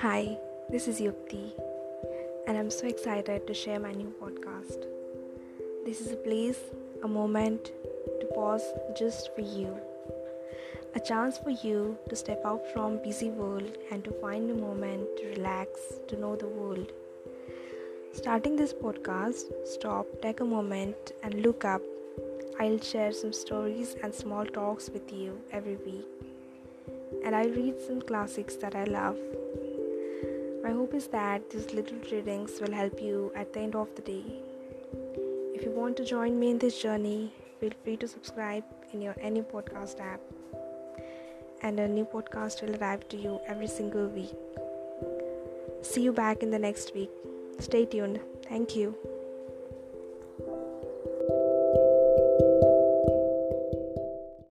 Hi, this is Yukti, and I'm so excited to share my new podcast. This is a place, a moment to pause just for you. A chance for you to step out from busy world and to find a moment to relax, to know the world. Starting this podcast, stop, take a moment and look up. I'll share some stories and small talks with you every week and I read some classics that I love. My hope is that these little readings will help you at the end of the day. If you want to join me in this journey, feel free to subscribe in your any podcast app. And a new podcast will arrive to you every single week. See you back in the next week. Stay tuned. Thank you.